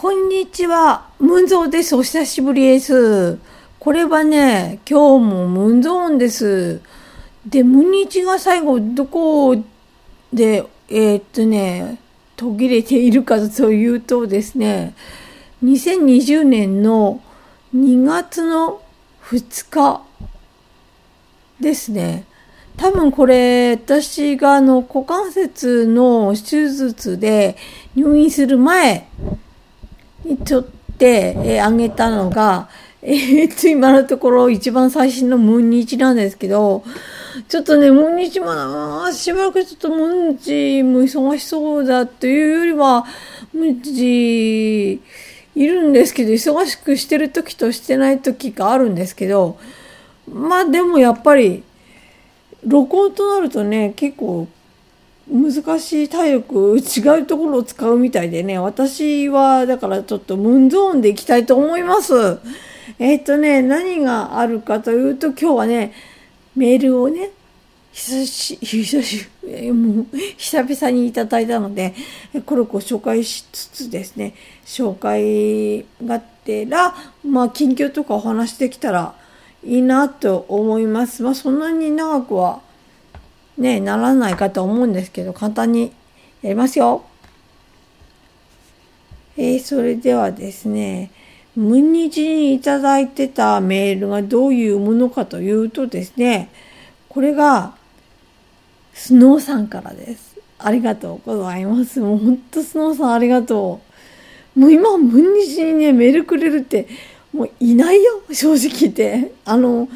こんにちは。ムンゾーです。お久しぶりです。これはね、今日もムンゾーンです。で、ムンニチが最後どこで、えー、っとね、途切れているかというとですね、2020年の2月の2日ですね。多分これ、私があの股関節の手術で入院する前にちょって、えあげたのが、えー、っと、今のところ一番最新のムンニチなんですけど、ちょっとね、ムンニチもな、しばらくちょっとムンチも忙しそうだというよりは、ムンチいるんですけど、忙しくしてる時としてない時があるんですけど、まあでもやっぱり、録音となるとね、結構難しい体力、違うところを使うみたいでね、私はだからちょっとムーンゾーンでいきたいと思います。えっ、ー、とね、何があるかというと、今日はね、メールをね、久し、久し、もう、久々にいただいたので、これをご紹介しつつですね、紹介がてら、まあ、近況とかお話できたらいいなと思います。まあ、そんなに長くは、ね、ならないかと思うんですけど、簡単にやりますよ。えー、それではですね、無日にいただいてたメールがどういうものかというとですね、これが、スノーさんからです。ありがとうございます。もうほんとスノーさんありがとう。もう今、無日にね、メールくれるって、もういないよ、正直言って。あの、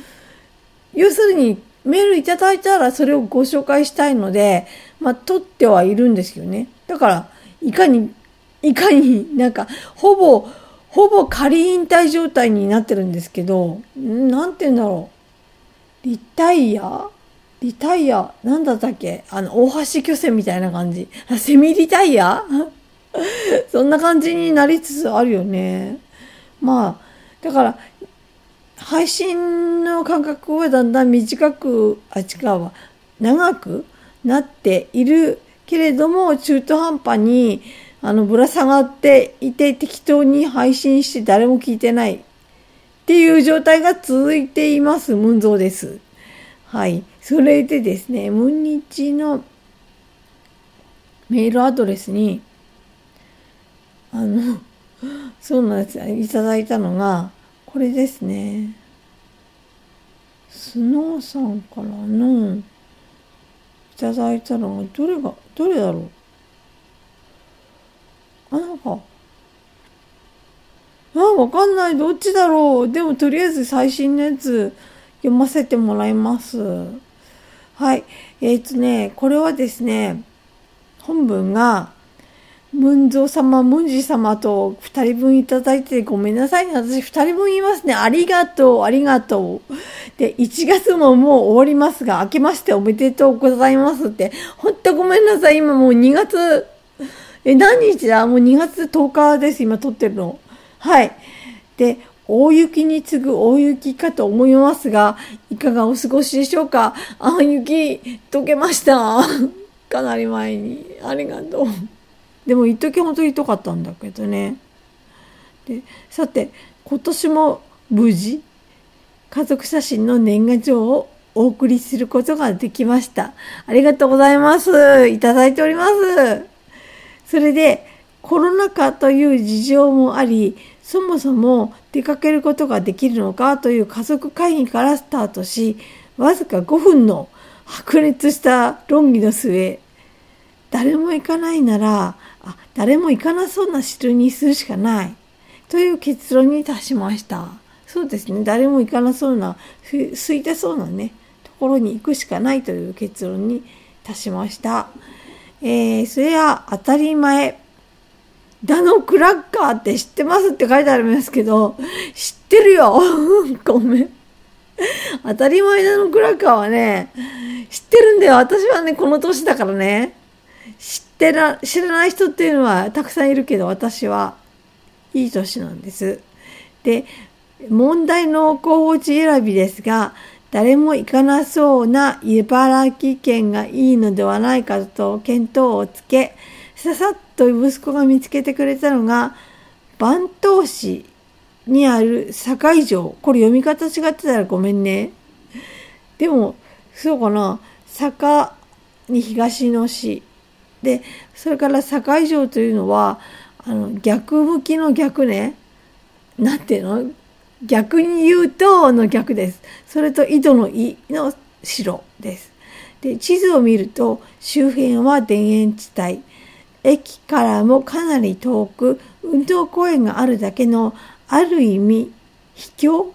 要するに、メールいただいたらそれをご紹介したいので、まあ、取ってはいるんですよね。だから、いかに、いかになんか、ほぼ、ほぼ仮引退状態になってるんですけど、なんて言うんだろう。リタイア？リタイア？なんだったっけ？あの、大橋巨船みたいな感じ。セミリタイア？そんな感じになりつつあるよね。まあ、だから、配信の間隔はだんだん短く、あ、違うわ。長くなっているけれども、中途半端に、あの、ぶら下がっていて適当に配信して誰も聞いてないっていう状態が続いています、ムンゾーです。はい。それでですね、ムンニチのメールアドレスに、あの、そうなんです。いただいたのが、これですね。スノーさんからの、いただいたのが、どれが、どれだろうあ、なんか、あ、わかんない。どっちだろう。でも、とりあえず最新のやつ読ませてもらいます。はい。えっ、とね、これはですね、本文が、ムンゾー様、ムンジ様と二人分いただいてごめんなさいね。私二人分言いますね。ありがとう、ありがとう。で、1月ももう終わりますが、明けましておめでとうございますって。ほんとごめんなさい。今もう2月え、何日だ？もう2月10日です。今撮ってるの。はい。で、大雪に次ぐ大雪かと思いますが、いかがお過ごしでしょうか？あ、雪、溶けました。かなり前に。ありがとう。でも、一時本当に遠かったんだけどね。で、さて、今年も無事、家族写真の年賀状をお送りすることができました。ありがとうございます。いただいております。それでコロナ禍という事情もあり、そもそも出かけることができるのかという家族会議からスタートし、わずか5分の白熱した論議の末、誰も行かないなら、誰も行かなそうな城にするしかない。という結論に達しました。そうですね。誰も行かなそうな、空いてそうなね、ところに行くしかないという結論に達しました。えー、それは当たり前。ダノクラッカーって知ってますって書いてありますけど、知ってるよ。ごめん。当たり前ダノクラッカーはね、知ってるんだよ。私はね、この年だからね。知ってら、知らない人っていうのはたくさんいるけど、私はいい年なんです。で、問題の候補地選びですが、誰も行かなそうな茨城県がいいのではないかと見当をつけ、ささっと息子が見つけてくれたのが、番頭市にある堺城。これ読み方違ってたらごめんね。でも、そうかな。坂に東の市。で、それから堺城というのは、あの、逆向きの逆ね。なんていうの？逆に言うとの逆です。それと井戸の井の城です。で、地図を見ると周辺は田園地帯。駅からもかなり遠く、運動公園があるだけの、ある意味、秘境？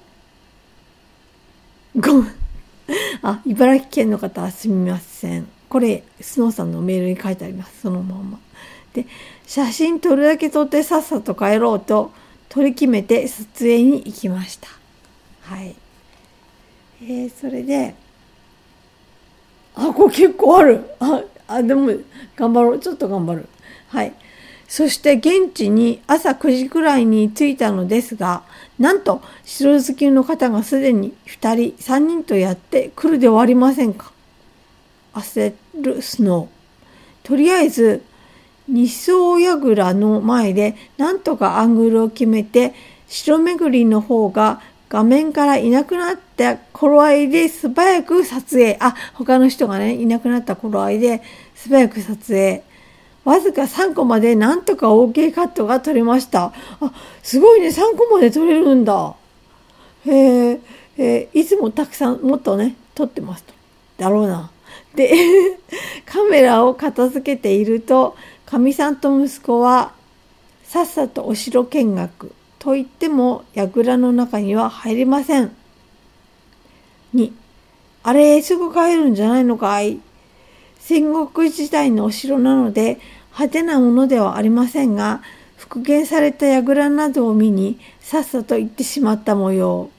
ごめん。あ、茨城県の方はすみません。これ、スノーさんのメールに書いてあります。そのまま。で、写真撮るだけ撮ってさっさと帰ろうと取り決めて撮影に行きました。はい。えー、それで、あ、これ結構ある。あ、あでも、頑張ろう。ちょっと頑張る。はい。そして現地に朝9時くらいに着いたのですが、なんと城好きの方がすでに2人、3人とやって来るで終わりませんか焦るスノー。とりあえず、二層櫓の前でなんとかアングルを決めて、城巡りの方が画面からいなくなった頃合いで素早く撮影。あ、他の人がね、いなくなった頃合いで素早く撮影。わずか3個までなんとか OK カットが取れました。あ、すごいね、3個まで取れるんだ。へえ、え、いつもたくさん、もっとね、撮ってますと。だろうな。で、カメラを片付けていると、かみさんと息子は、さっさとお城見学と言っても、櫓の中には入れません。2、あれ、すぐ帰るんじゃないのかい戦国時代のお城なので派手なものではありませんが、復元された櫓などを見にさっさと行ってしまった模様。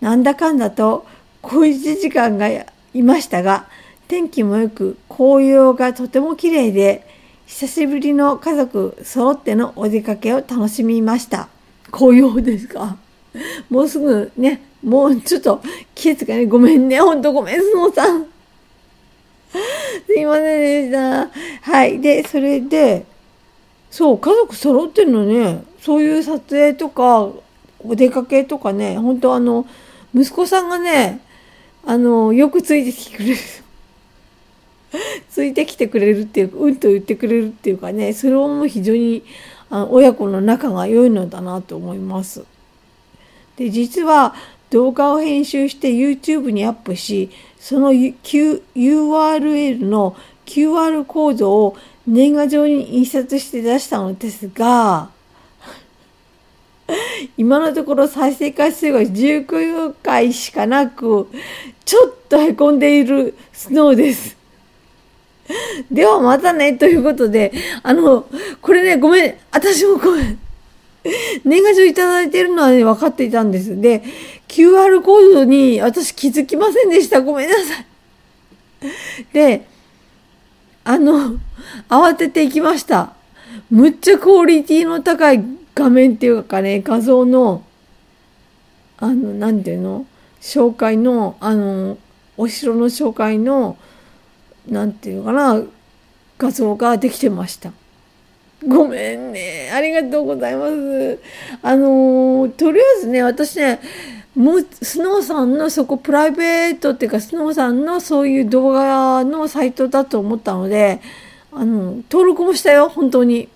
なんだかんだと小一時間がいましたが、天気も良く紅葉がとても綺麗で、久しぶりの家族揃ってのお出かけを楽しみました。紅葉ですか？もうすぐね、もうちょっと季節がね、ごめんね、ほんとごめん、スノーさん。すいませんでした。はい。で、それで、そう、家族揃ってるのね、そういう撮影とか、お出かけとかね、本当あの、息子さんがね、あの、よくついてきてくれる。ついてきてくれるっていう、うんと言ってくれるっていうかね、それも非常にあの親子の仲が良いのだなと思います。で、実は動画を編集して YouTube にアップし、その URL の QR コードを年賀状に印刷して出したのですが、今のところ再生回数が19回しかなく、ちょっと凹んでいるスノーです。ではまたね、ということで、あの、これね、ごめん、私もごめん。年賀状いただいてるのはね、分かっていたんです。で、QR コードに私気づきませんでした。ごめんなさい。で、あの、慌てていきました。むっちゃクオリティの高い画面っていうかね、画像の、あの、なんていうの？紹介の、あの、お城の紹介の、なんていうかな、画像ができてました。ごめんね。ありがとうございます。あのとりあえずね、私ね、もう、スノーさんのそこプライベートっていうか、スノーさんのそういう動画のサイトだと思ったので、あの、登録もしたよ、本当に。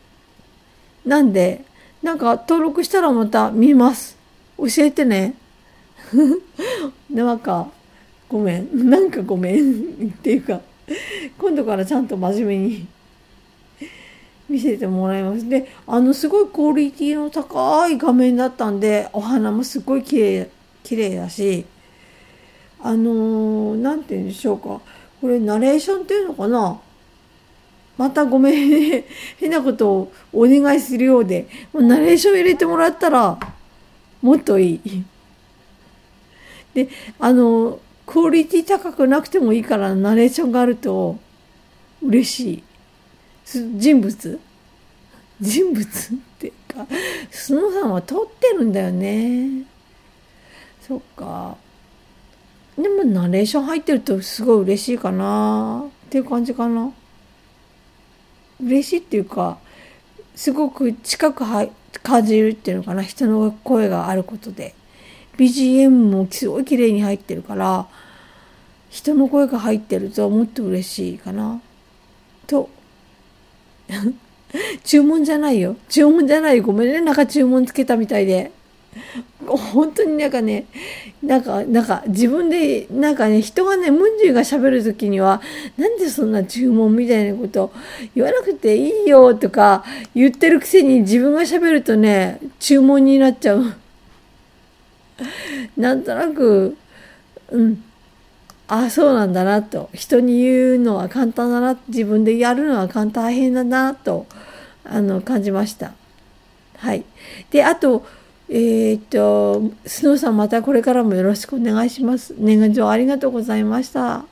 なんで、なんか登録したらまた見ます。教えてね。なんか、ごめん。なんかごめん。っていうか、今度からちゃんと真面目に見せてもらいます。で、あの、すごいクオリティの高い画面だったんで、お花もすごい綺麗、綺麗だし、あのー、なんて言うんでしょうか。これ、ナレーションっていうのかな？またごめんね。変なことをお願いするようで、もうナレーション入れてもらったら、もっといい。で、あの、クオリティ高くなくてもいいからナレーションがあると嬉しい。人物？人物っていうか、スノさんは撮ってるんだよね。そっか。でもナレーション入ってるとすごい嬉しいかなっていう感じかな。嬉しいっていうか、すごく近く感じるっていうのかな人の声があることで BGM もすごい綺麗に入ってるから人の声が入ってるともっと嬉しいかな。と 注文じゃないよ。注文じゃない。ごめんね。なんか注文つけたみたいで。本当になんかねなんかなんか自分でなんかね人がねムンジュが喋る時にはなんでそんな注文みたいなこと言わなくていいよとか言ってるくせに自分が喋るとね注文になっちゃう。なんとなくうんああそうなんだなと人に言うのは簡単だな自分でやるのは簡単大変だなとあの感じましたはいであとえー、っと、スノーさんまたこれからもよろしくお願いします。年賀状ありがとうございました。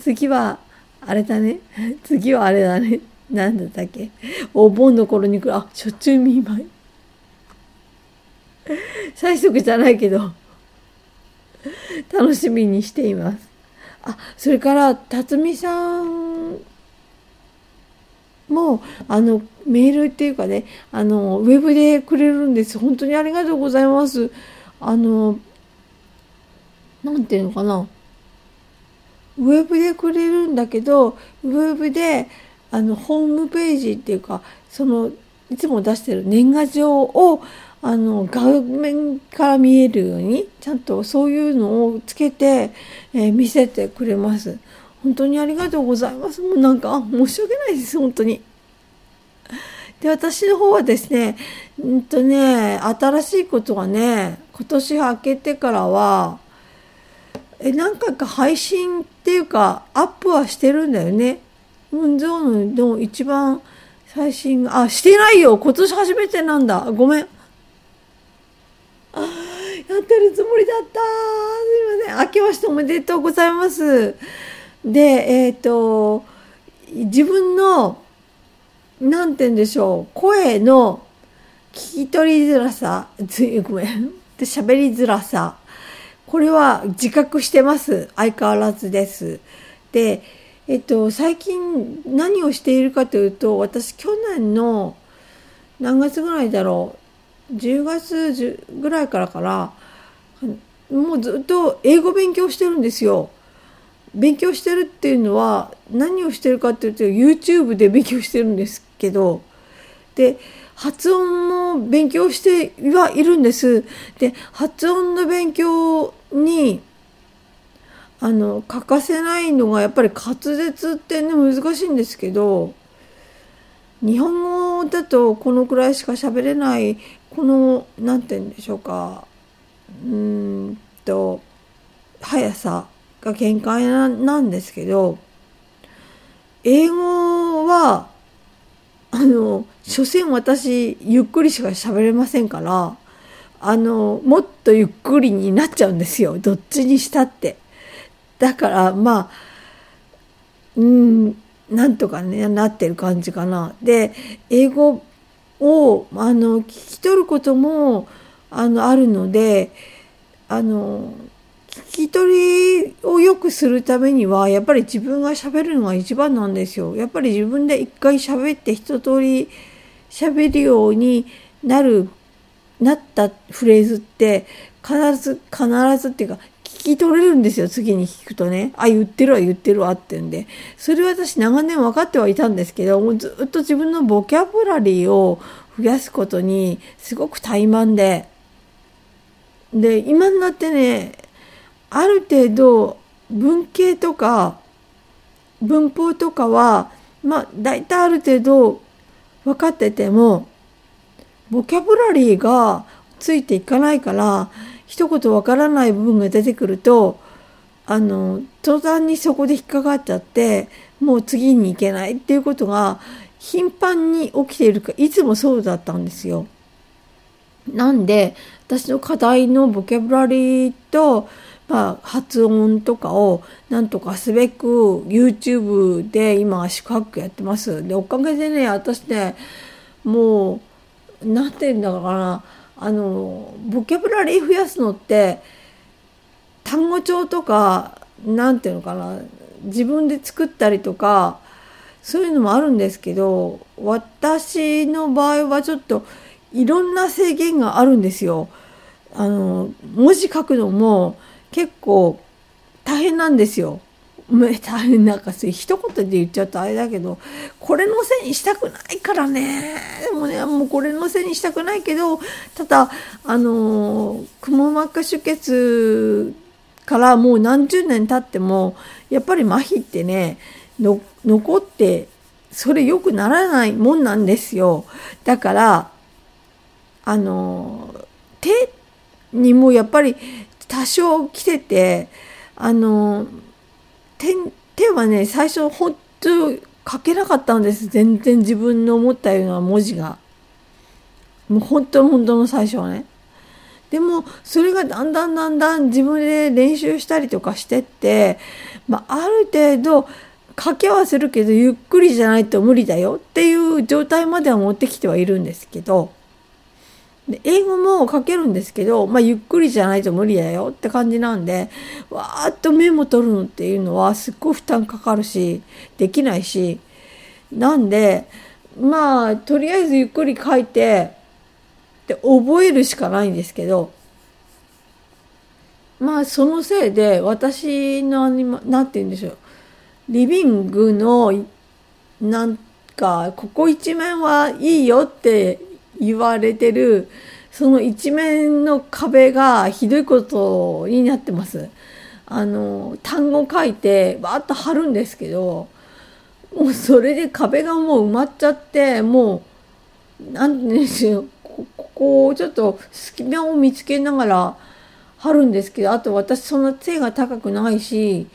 次は、あれだね。次はあれだね。なんだったっけ。お盆の頃に来る。あ、しょっちゅう見舞い。最速じゃないけど、楽しみにしています。あ、それから、辰巳さんもあのメールっていうかねあのウェブでくれるんです。本当にありがとうございます。あのなんていうのかな。ウェブでくれるんだけどウェブであのホームページっていうかそのいつも出してる年賀状をあの画面から見えるようにちゃんとそういうのをつけて、えー、見せてくれます。本当にありがとうございます。もうなんか、申し訳ないです、本当に。で、私の方はですね、うんとね、新しいことがね、今年明けてからは、え、何回か配信っていうか、アップはしてるんだよね。ムンゾーンの一番最新、あ、してないよ今年初めてなんだ。ごめん。あ やってるつもりだった。すいません。明けましておめでとうございます。で、えっ、ー、と、自分の、なんて言うんでしょう、声の聞き取りづらさ、ずい、ごめん、喋りづらさ、これは自覚してます。相変わらずです。で、えっと、最近何をしているかというと、私去年の何月ぐらいだろう、10月ぐらいからから、もうずっと英語勉強してるんですよ。勉強してるっていうのは何をしてるかっていうと YouTube で勉強してるんですけどで発音も勉強してはいるんです。で発音の勉強にあの欠かせないのがやっぱり滑舌ってね難しいんですけど日本語だとこのくらいしか喋れないこの何て言うんでしょうかうんと速さが限界なんですけど、英語は、あの、所詮私、ゆっくりしか喋れませんから、あの、もっとゆっくりになっちゃうんですよ。どっちにしたって。だから、まあ、うん、なんとかね、なってる感じかな。で、英語を、あの、聞き取ることも、あの、あるので、あの、聞き取りを良くするためには、やっぱり自分が喋るのが一番なんですよ。やっぱり自分で一回喋って一通り喋るようになる、なったフレーズって、必ず、必ずっていうか、聞き取れるんですよ、次に聞くとね。あ、言ってるわ、言ってるわってんで。それ私長年分かってはいたんですけど、もうずっと自分のボキャブラリーを増やすことにすごく怠慢で。で、今になってね、ある程度文系とか文法とかはまあ大体ある程度分かっててもボキャブラリーがついていかないから一言わからない部分が出てくるとあの途端にそこで引っかかっちゃってもう次に行けないっていうことが頻繁に起きているかいつもそうだったんですよ。なんで私の課題のボキャブラリーとまあ、発音とかをなんとかすべく YouTube で今宿泊やってます。で、おかげでね、私ね、もう、なんて言うんだろうかな、あの、ボキャブラリー増やすのって、単語帳とか、なんていうのかな、自分で作ったりとか、そういうのもあるんですけど私の場合はちょっといろんな制限があるんですよ。あの文字書くのも結構大変なんですよ。め大変なんかそ一言で言っちゃうとあれだけどこれのせいにしたくないからねでもねもうこれのせいにしたくないけどただあのくも膜下出血からもう何十年経ってもやっぱり麻痺ってねの残ってそれ良くならないもんなんですよだからあの手にもやっぱり多少来ててあの手はね最初本当書けなかったんです。全然自分の思ったような文字が。もう本当の本当の最初はね。でもそれがだんだんだんだん自分で練習したりとかしてって、まあ、ある程度書けはするけどゆっくりじゃないと無理だよっていう状態までは持ってきてはいるんですけど。で英語も書けるんですけど、まあ、ゆっくりじゃないと無理だよって感じなんでわーっとメモ取るのっていうのはすっごい負担かかるしできないしなんでまあとりあえずゆっくり書いてで覚えるしかないんですけどまあそのせいで私の何て言うんでしょうリビングのなんかここ一面はいいよって言われてるその一面の壁がひどいことになってます。あの単語書いてバーッと貼るんですけどもうそれで壁がもう埋まっちゃってもう何て言うんですよここをちょっと隙間を見つけながら貼るんですけどあと私そんな背が高くないし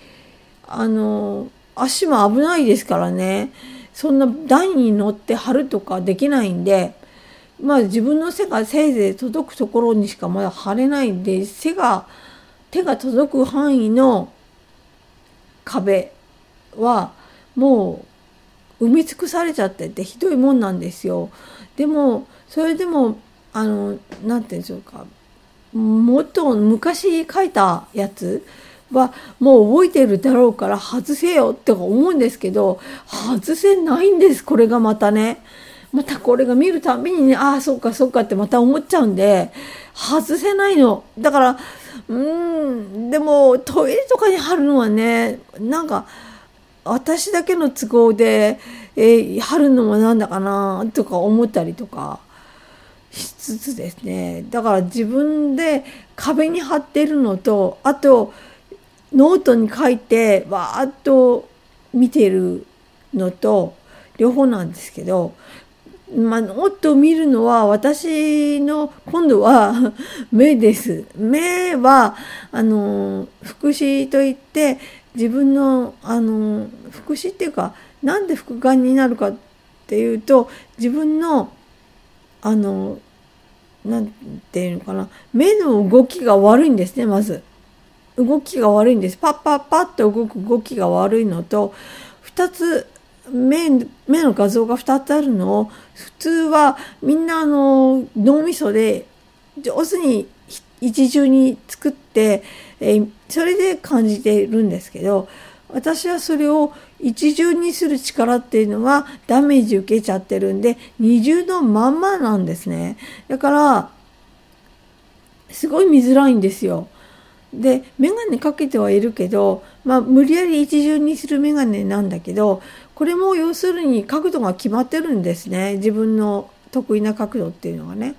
あの足も危ないですからねそんな台に乗って貼るとかできないんでまあ自分の背がせいぜい届くところにしかまだ貼れないんで背が手が届く範囲の壁はもう埋め尽くされちゃっててひどいもんなんですよ。でもそれでもあの何て言うんでしょうかもっと昔書いたやつはもう覚えてるだろうから外せよって思うんですけど外せないんですこれがまたね。またこれが見るたびにね、ああ、そっかそっかってまた思っちゃうんで、外せないの。だから、うん、でもトイレとかに貼るのはね、なんか、私だけの都合で、えー、貼るのもなんだかなとか思ったりとかしつつですね。だから自分で壁に貼ってるのと、あと、ノートに書いてわーっと見てるのと両方なんですけどまあ、もっと見るのは私の今度は 目です。目はあの福祉といって自分のあの福祉っていうかなんで副眼になるかっていうと自分のあのなんていうのかな目の動きが悪いんですねまず。動きが悪いんです。パッパッパッと動く動きが悪いのと2つ目目の画像が2つあるのを普通はみんなあの脳みそで上手に一重に作って、えー、それで感じているんですけど私はそれを一重にする力っていうのはダメージ受けちゃってるんで二重のまんまなんですね。だからすごい見づらいんですよ。で眼鏡かけてはいるけど、まあ、無理やり一重にする眼鏡なんだけどこれも要するに角度が決まってるんですね。自分の得意な角度っていうのがね。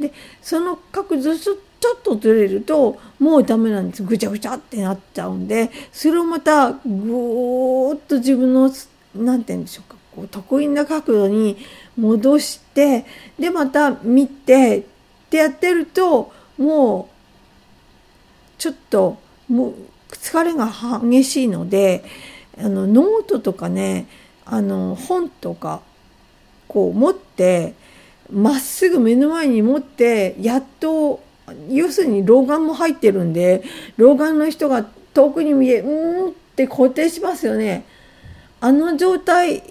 でその角度ちょっとずれるともうダメなんです。ぐちゃぐちゃってなっちゃうんでそれをまたぐーっと自分の何て言うんでしょうか。こう得意な角度に戻してでまた見てってやってるともうちょっともう疲れが激しいのであのノートとかねあの本とかこう持ってまっすぐ目の前に持ってやっと要するに老眼も入ってるんで老眼の人が遠くに見えうんって固定しますよねあの状態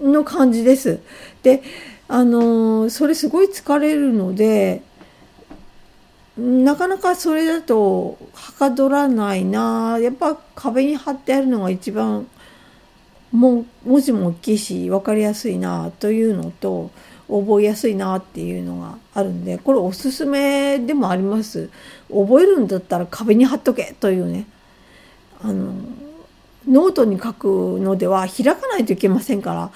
の感じです。であのそれすごい疲れるのでなかなかそれだとはかどらないな。やっぱ壁に貼ってあるのが一番も文字も大きいし分かりやすいなというのと覚えやすいなっていうのがあるんでこれおすすめでもあります。覚えるんだったら壁に貼っとけというね。あのノートに書くのでは開かないといけませんから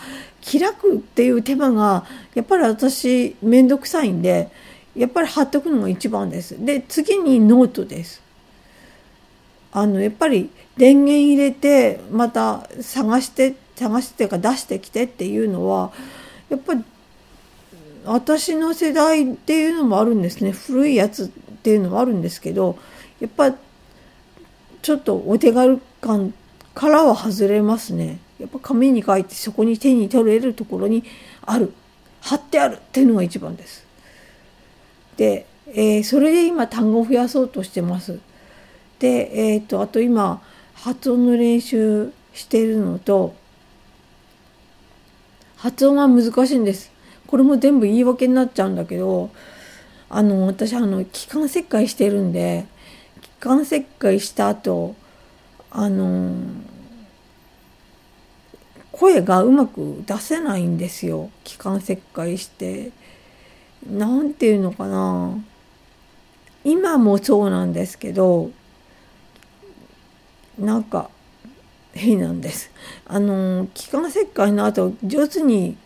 開くっていう手間がやっぱり私面倒くさいんでやっぱり貼っとくのが一番です。で次にノートです。あのやっぱり電源入れてまた探して探してか出してきてっていうのはやっぱり私の世代っていうのもあるんですね古いやつっていうのもあるんですけどやっぱちょっとお手軽感からは外れますねやっぱ紙に書いてそこに手に取れるところにある貼ってあるっていうのが一番です。で、えー、それで今単語を増やそうとしてます。で、えーと、あと今発音の練習してるのと発音が難しいんです。これも全部言い訳になっちゃうんだけどあの私あの気管切開してるんで気管切開した後あの声がうまく出せないんですよ気管切開して何て言うのかな。今もそうなんですけどなんか変なんです。あの気管切開の後上手に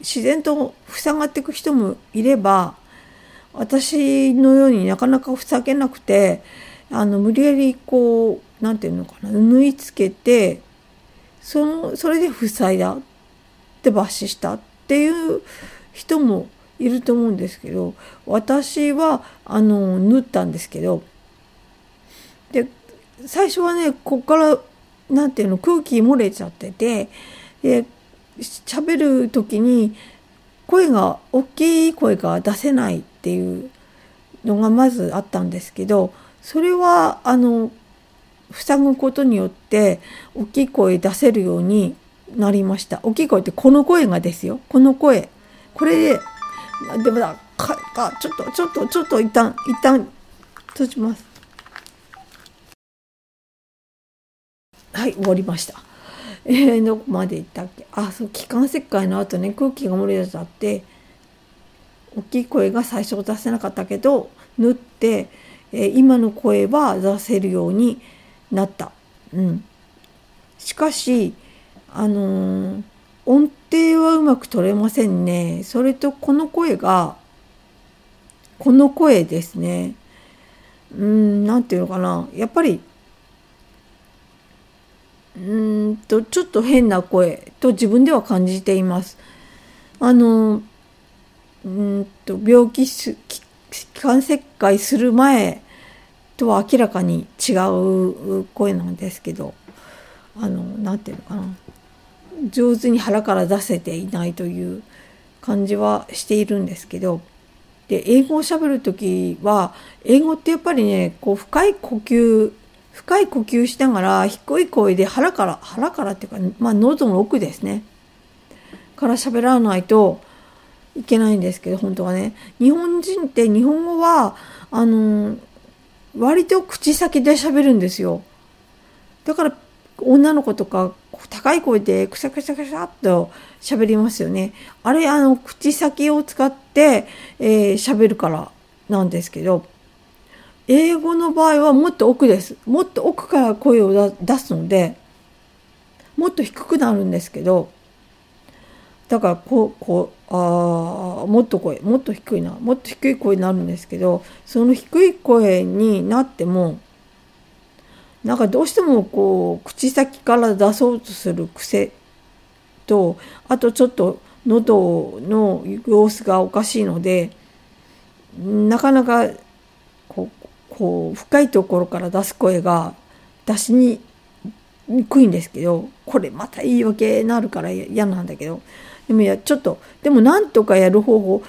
自然と塞がっていく人もいれば私のようになかなか塞げなくてあの無理やりこう何て言うのかな縫い付けてそのそれで塞いだって抜歯したっていう人もいると思うんですけど私はあの縫ったんですけどで最初はねこっから何ていうの空気漏れちゃっててで喋る時に声が大きい声が出せないっていうのがまずあったんですけどそれはあの塞ぐことによって大きい声出せるようになりました。大きい声ってこの声がですよ。この声。これででもだかかちょっとちょっとちょっと一旦一旦閉じます。はい終わりました。えー、どこまで行ったっけ？あそう気管切開の後ね空気が漏れちゃって大きい声が最初出せなかったけど縫って、えー、今の声は出せるようになった。うん、しかしあのー、音程はうまく取れませんね。それとこの声がこの声ですね。うん、なんていうのかな。やっぱりうんとちょっと変な声と自分では感じています。あのうんと病気気管切開する前とは明らかに違う声なんですけどあの何て言うのかな上手に腹から出せていないという感じはしているんですけどで英語をしゃべる時は英語ってやっぱりねこう深い呼吸深い呼吸しながら低い声で腹から腹からっていうか、まあ、喉の奥ですね。から喋らないといけないんですけど本当はね。日本人って日本語はあの割と口先で喋るんですよ。だから女の子とか高い声でくしゃくしゃくしゃっと喋りますよねあれあの口先を使って喋、えー、るからなんですけど英語の場合はもっと奥です。もっと奥から声を出すので、もっと低くなるんですけど、だからこう、こう、あもっと声、もっと低いな、もっと低い声になるんですけど、その低い声になっても、なんかどうしてもこう、口先から出そうとする癖と、あとちょっと喉の様子がおかしいので、なかなかこうこう深いところから出す声が出しにくいんですけどこれまた言い訳になるから嫌なんだけど。でもいやちょっとでもなんとかやる方法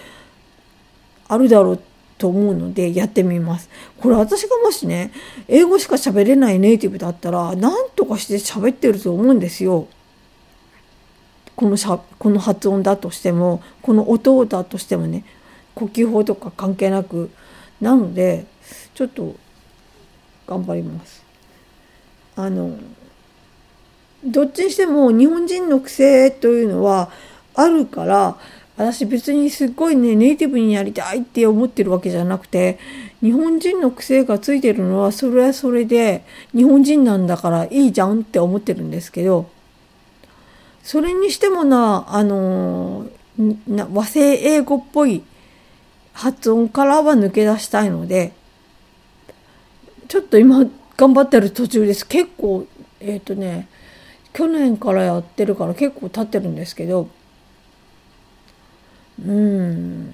あるだろうってと思うのでやってみます。これ私がもしね英語しか喋れないネイティブだったら何とかして喋ってると思うんですよ。このしゃこの発音だとしてもこの音だとしてもね呼吸法とか関係なくなのでちょっと頑張ります。あのどっちにしても日本人の癖というのはあるから私別にすっごいねネイティブになりたいって思ってるわけじゃなくて日本人の癖がついてるのはそれはそれで日本人なんだからいいじゃんって思ってるんですけどそれにしてもなあの和製英語っぽい発音からは抜け出したいのでちょっと今頑張ってる途中です。結構えっ、ー、とね去年からやってるから結構経ってるんですけどうん。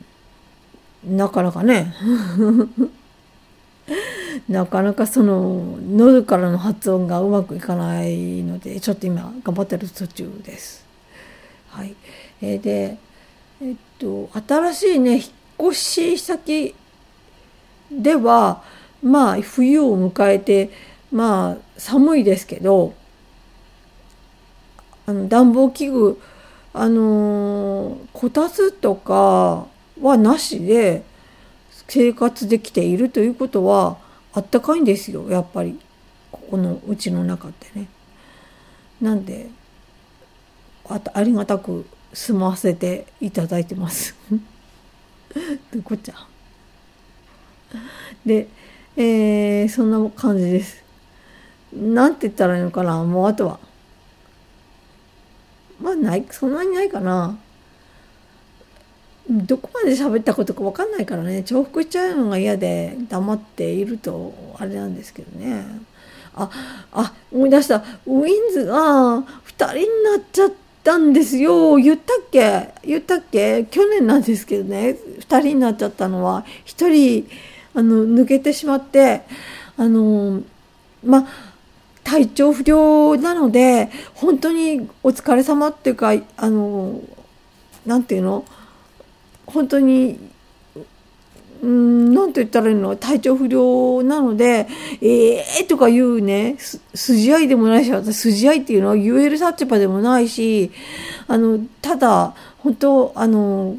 なかなかね。なかなかその喉からの発音がうまくいかないのでちょっと今頑張ってる途中です。はい、えー、でえっと新しいね引っ越し先ではまあ冬を迎えてまあ寒いですけどあの暖房器具あのこたつとかはなしで生活できているということはあったかいんですよやっぱりここのうちの中ってね。なんであありがたく住ませていただいてます。どこちゃで、えー、そんな感じです。なんて言ったらいいのかなもうあとは。まあないそんなにないかな。どこまで喋ったことか分かんないからね。重複しちゃうのが嫌で黙っているとあれなんですけどね。ああ思い出した。ウィンズが2人になっちゃったんですよ。言ったっけ？言ったっけ？去年なんですけどね。2人になっちゃったのは。1人あの抜けてしまってあのまあ体調不良なので本当にお疲れ様っていうかあの何て言うの？本当に何て言ったらいいの？体調不良なので「ええー」とか言うね。筋合いでもないし私筋合いっていうのは言える立場でもないしあのただ本当あの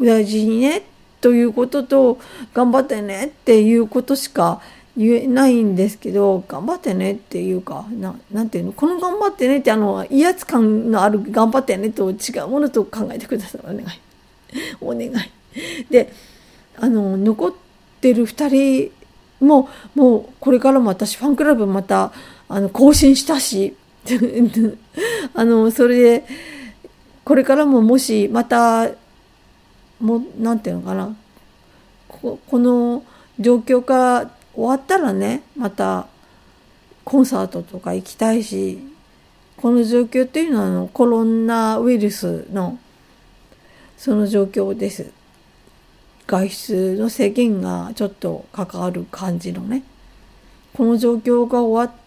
親父にねということと頑張ってねっていうことしか言えないんですけど頑張ってねっていうかななんていうのこの頑張ってねってあの威圧感のある頑張ってねと違うものと考えてください。お願い。お願い。であの残ってる2人ももうこれからも私ファンクラブまたあの更新したし あのそれでこれからももしまたもなんていうのかなここの状況か終わったらねまたコンサートとか行きたいしこの状況っていうのはあのコロナウイルスのその状況です。外出の制限がちょっと関わる感じのねこの状況が終わっ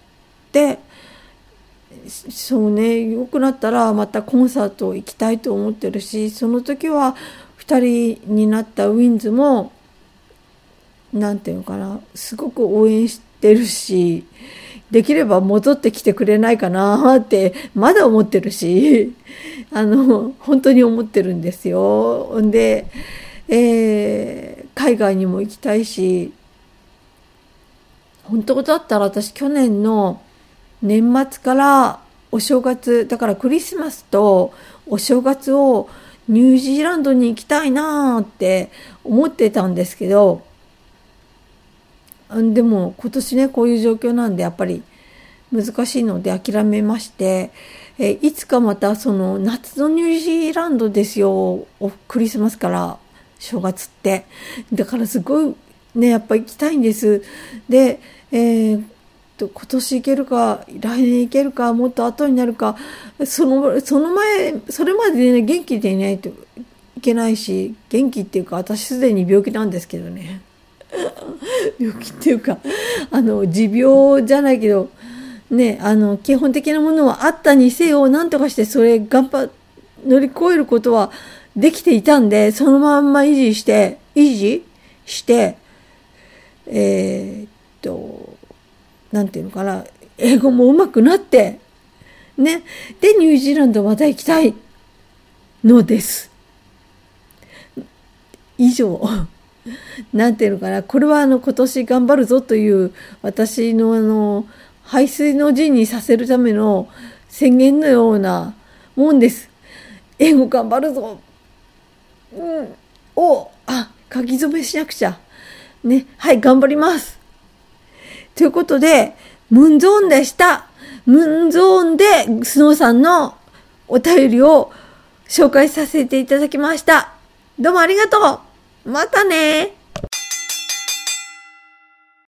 てそうね良くなったらまたコンサート行きたいと思ってるしその時は2人になったウィンズも何て言うのかなすごく応援してるしできれば戻ってきてくれないかなってまだ思ってるし あの本当に思ってるんですよ。で、えー、海外にも行きたいし本当だったら私去年の年末からお正月だからクリスマスとお正月をニュージーランドに行きたいなって思ってたんですけどでも今年ねこういう状況なんでやっぱり難しいので諦めまして、えいつかまたその夏のニュージーランドですよクリスマスから正月って。だからすごいねやっぱ行きたいんです。で、えー、今年行けるか来年行けるかもっと後になるかそのその前それまでね元気でいないといけないし元気っていうか私すでに病気なんですけどね。病気っていうかあの持病じゃないけどねあの基本的なものはあったにせよ何とかしてそれ頑張乗り越えることはできていたんでそのまんま維持して維持してえー、っと何て言うのかな英語も上手くなってねでニュージーランドまた行きたいのです。以上。なんていうのかな、これはあの今年頑張るぞという私のあの排水の陣にさせるための宣言のようなもんです。英語頑張るぞ。うん。お、あ、書き初めしなくちゃ。ね。はい、頑張ります。ということで、ムンゾーンでした。ムンゾーンでスノーさんのお便りを紹介させていただきました。どうもありがとうまたね